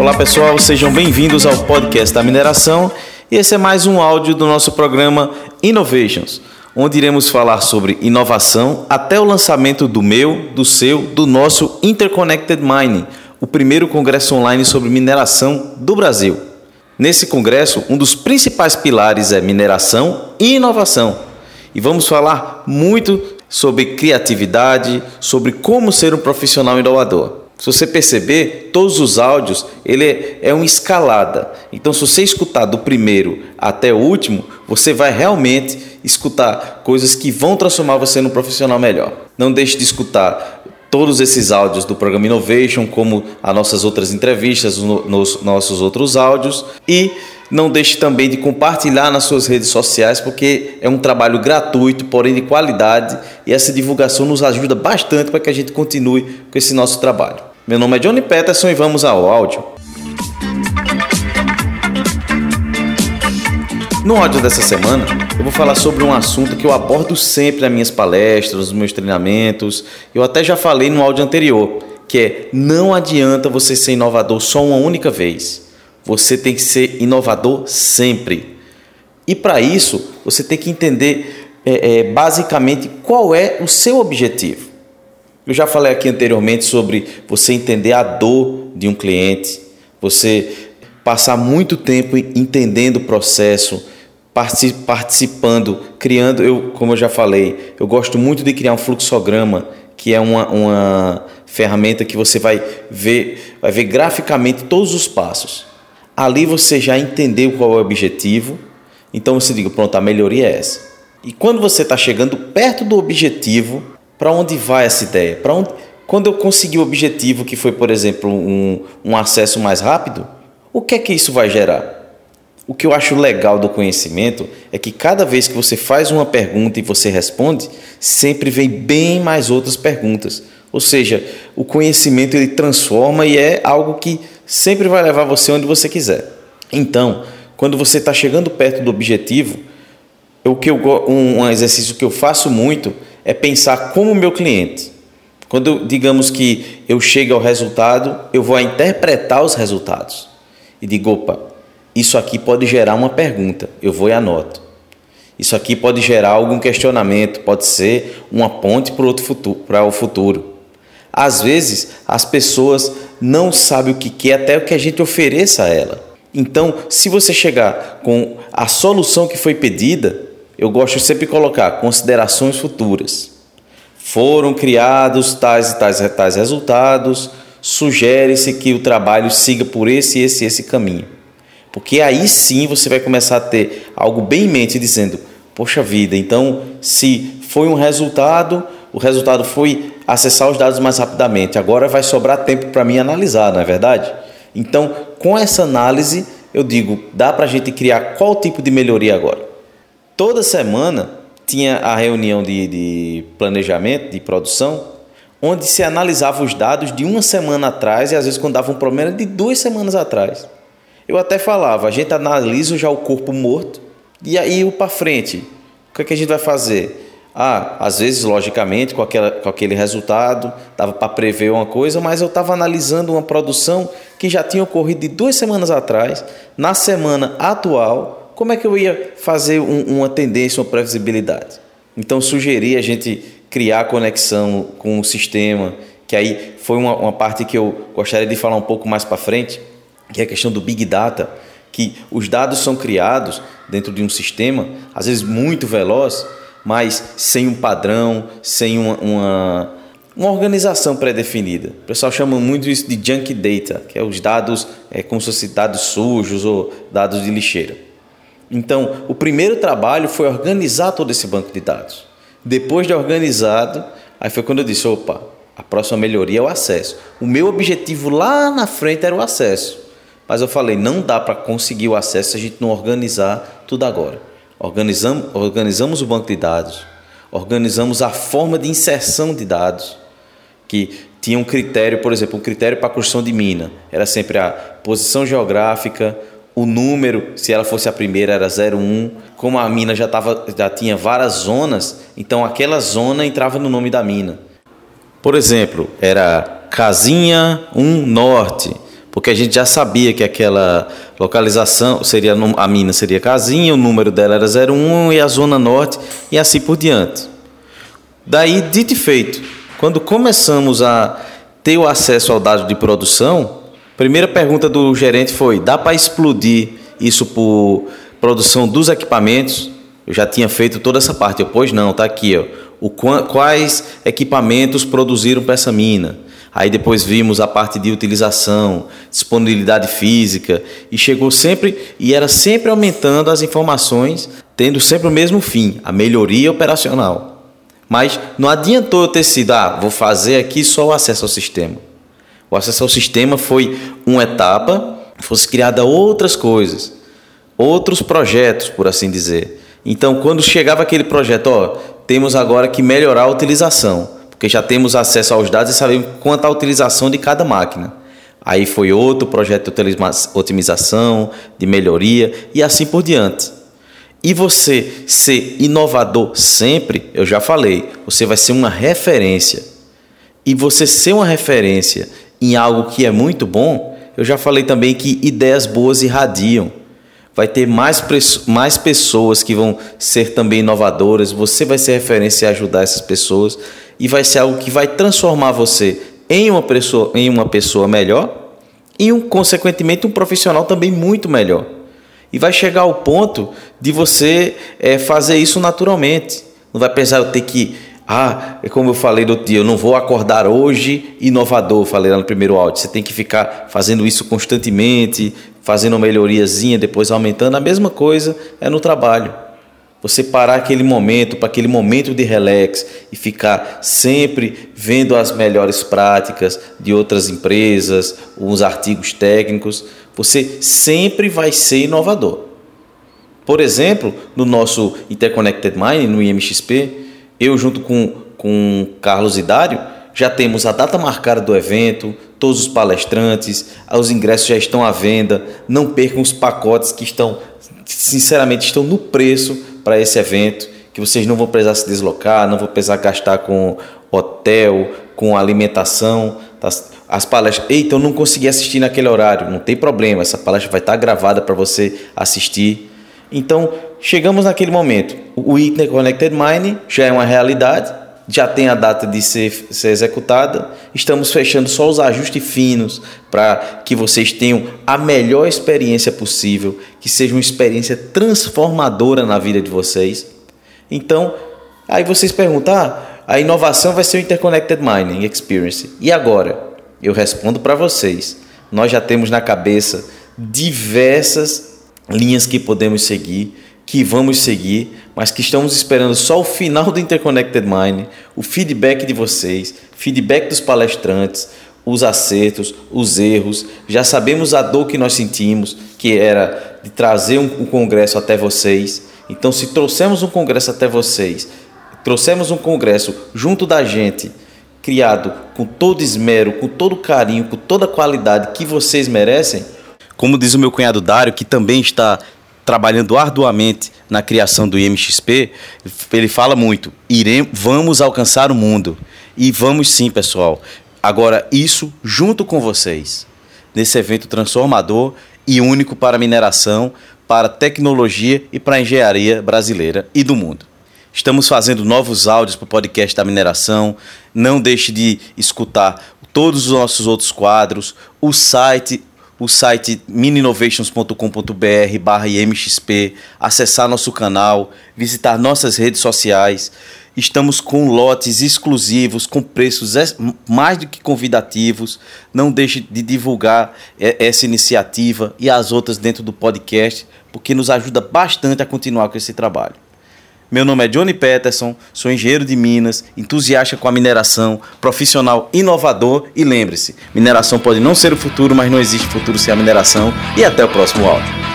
Olá pessoal, sejam bem-vindos ao podcast da mineração e esse é mais um áudio do nosso programa Innovations, onde iremos falar sobre inovação até o lançamento do meu, do seu, do nosso Interconnected Mining, o primeiro congresso online sobre mineração do Brasil. Nesse congresso, um dos principais pilares é mineração e inovação. E vamos falar muito sobre criatividade, sobre como ser um profissional inovador. Se você perceber, todos os áudios, ele é, é uma escalada. Então, se você escutar do primeiro até o último, você vai realmente escutar coisas que vão transformar você num profissional melhor. Não deixe de escutar todos esses áudios do programa Innovation, como as nossas outras entrevistas, nos nossos outros áudios e não deixe também de compartilhar nas suas redes sociais, porque é um trabalho gratuito, porém de qualidade, e essa divulgação nos ajuda bastante para que a gente continue com esse nosso trabalho. Meu nome é Johnny Peterson e vamos ao áudio. No áudio dessa semana, eu vou falar sobre um assunto que eu abordo sempre nas minhas palestras, nos meus treinamentos. Eu até já falei no áudio anterior, que é não adianta você ser inovador só uma única vez. Você tem que ser inovador sempre. E para isso, você tem que entender é, é, basicamente qual é o seu objetivo. Eu já falei aqui anteriormente sobre você entender a dor de um cliente, você passar muito tempo entendendo o processo, participando, criando. Eu, como eu já falei, eu gosto muito de criar um fluxograma, que é uma, uma ferramenta que você vai ver, vai ver graficamente todos os passos. Ali você já entendeu qual é o objetivo, então você diga, pronto, a melhoria é essa. E quando você está chegando perto do objetivo, para onde vai essa ideia? Para onde? Quando eu consegui o objetivo, que foi, por exemplo, um, um acesso mais rápido, o que é que isso vai gerar? O que eu acho legal do conhecimento é que cada vez que você faz uma pergunta e você responde, sempre vem bem mais outras perguntas. Ou seja, o conhecimento ele transforma e é algo que sempre vai levar você onde você quiser. Então, quando você está chegando perto do objetivo, o que eu, um, um exercício que eu faço muito é pensar como o meu cliente. Quando digamos que eu chego ao resultado, eu vou interpretar os resultados e digo, opa, isso aqui pode gerar uma pergunta, eu vou e anoto. Isso aqui pode gerar algum questionamento, pode ser uma ponte para, outro futuro, para o futuro. Às vezes, as pessoas não sabem o que quer até o que a gente ofereça a ela. Então, se você chegar com a solução que foi pedida, eu gosto sempre de colocar considerações futuras. Foram criados tais e tais, tais resultados, sugere-se que o trabalho siga por esse, esse, esse caminho. Porque aí sim você vai começar a ter algo bem em mente dizendo: Poxa vida, então se foi um resultado, o resultado foi acessar os dados mais rapidamente. Agora vai sobrar tempo para mim analisar, não é verdade? Então, com essa análise, eu digo, dá para a gente criar qual tipo de melhoria agora? Toda semana tinha a reunião de, de planejamento, de produção, onde se analisava os dados de uma semana atrás e às vezes quando dava um problema de duas semanas atrás. Eu até falava, a gente analisa já o corpo morto e aí o para frente. O que, é que a gente vai fazer? Ah, às vezes, logicamente, com, aquela, com aquele resultado, dava para prever uma coisa, mas eu estava analisando uma produção que já tinha ocorrido de duas semanas atrás, na semana atual, como é que eu ia fazer um, uma tendência, uma previsibilidade? Então, sugeri a gente criar conexão com o sistema, que aí foi uma, uma parte que eu gostaria de falar um pouco mais para frente, que é a questão do Big Data, que os dados são criados dentro de um sistema, às vezes muito veloz, mas sem um padrão, sem uma, uma, uma organização pré-definida. O pessoal chama muito isso de junk data, que é os dados é, como se fossem dados sujos ou dados de lixeira. Então, o primeiro trabalho foi organizar todo esse banco de dados. Depois de organizado, aí foi quando eu disse: opa, a próxima melhoria é o acesso. O meu objetivo lá na frente era o acesso. Mas eu falei: não dá para conseguir o acesso se a gente não organizar tudo agora. Organizamos, organizamos o banco de dados, organizamos a forma de inserção de dados, que tinha um critério, por exemplo, um critério para a construção de mina. Era sempre a posição geográfica, o número, se ela fosse a primeira, era 01. Como a mina já, tava, já tinha várias zonas, então aquela zona entrava no nome da mina. Por exemplo, era Casinha 1 Norte, porque a gente já sabia que aquela localização seria a mina seria casinha, o número dela era 01 e a zona norte e assim por diante. Daí, dito e feito, quando começamos a ter o acesso ao dado de produção, primeira pergunta do gerente foi: dá para explodir isso por produção dos equipamentos? Eu já tinha feito toda essa parte. Eu, pois não, tá aqui, ó. O, quais equipamentos produziram para essa mina? Aí depois vimos a parte de utilização, disponibilidade física e chegou sempre e era sempre aumentando as informações, tendo sempre o mesmo fim, a melhoria operacional. Mas não adiantou eu ter sido, ah, vou fazer aqui só o acesso ao sistema. O acesso ao sistema foi uma etapa, fosse criada outras coisas, outros projetos, por assim dizer. Então, quando chegava aquele projeto, ó, temos agora que melhorar a utilização porque já temos acesso aos dados e sabemos quanto a utilização de cada máquina. Aí foi outro projeto de otimização, de melhoria e assim por diante. E você ser inovador sempre, eu já falei, você vai ser uma referência. E você ser uma referência em algo que é muito bom, eu já falei também que ideias boas irradiam. Vai ter mais, mais pessoas que vão ser também inovadoras, você vai ser referência e ajudar essas pessoas e vai ser algo que vai transformar você em uma pessoa, em uma pessoa melhor e, um, consequentemente, um profissional também muito melhor. E vai chegar ao ponto de você é, fazer isso naturalmente. Não vai precisar eu ter que. Ah, é como eu falei do dia, eu não vou acordar hoje inovador, falei lá no primeiro áudio. Você tem que ficar fazendo isso constantemente, fazendo uma melhoriazinha, depois aumentando. A mesma coisa é no trabalho. Você parar aquele momento, para aquele momento de relax e ficar sempre vendo as melhores práticas de outras empresas, os artigos técnicos, você sempre vai ser inovador. Por exemplo, no nosso Interconnected Mind, no IMXP, eu junto com, com Carlos Idário, já temos a data marcada do evento, todos os palestrantes, os ingressos já estão à venda, não percam os pacotes que estão, sinceramente, estão no preço para esse evento, que vocês não vão precisar se deslocar, não vão precisar gastar com hotel, com alimentação. Tá? As palestras, eita, eu não consegui assistir naquele horário, não tem problema, essa palestra vai estar gravada para você assistir. Então, chegamos naquele momento. O Interconnected Mining já é uma realidade, já tem a data de ser, ser executada. Estamos fechando só os ajustes finos para que vocês tenham a melhor experiência possível, que seja uma experiência transformadora na vida de vocês. Então, aí vocês perguntam: ah, a inovação vai ser o Interconnected Mining Experience. E agora? Eu respondo para vocês. Nós já temos na cabeça diversas linhas que podemos seguir que vamos seguir, mas que estamos esperando só o final do Interconnected Mind, o feedback de vocês, feedback dos palestrantes, os acertos, os erros. Já sabemos a dor que nós sentimos, que era de trazer um, um congresso até vocês. Então, se trouxemos um congresso até vocês, trouxemos um congresso junto da gente, criado com todo esmero, com todo carinho, com toda qualidade que vocês merecem, como diz o meu cunhado Dário, que também está trabalhando arduamente na criação do IMXP, ele fala muito: iremos, vamos alcançar o mundo. E vamos sim, pessoal. Agora, isso junto com vocês, nesse evento transformador e único para mineração, para tecnologia e para a engenharia brasileira e do mundo. Estamos fazendo novos áudios para o podcast da mineração. Não deixe de escutar todos os nossos outros quadros, o site o site mininovations.com.br barra IMXP, acessar nosso canal, visitar nossas redes sociais. Estamos com lotes exclusivos, com preços mais do que convidativos. Não deixe de divulgar essa iniciativa e as outras dentro do podcast, porque nos ajuda bastante a continuar com esse trabalho. Meu nome é Johnny Peterson, sou engenheiro de Minas, entusiasta com a mineração, profissional inovador e lembre-se, mineração pode não ser o futuro, mas não existe futuro sem a mineração. E até o próximo áudio.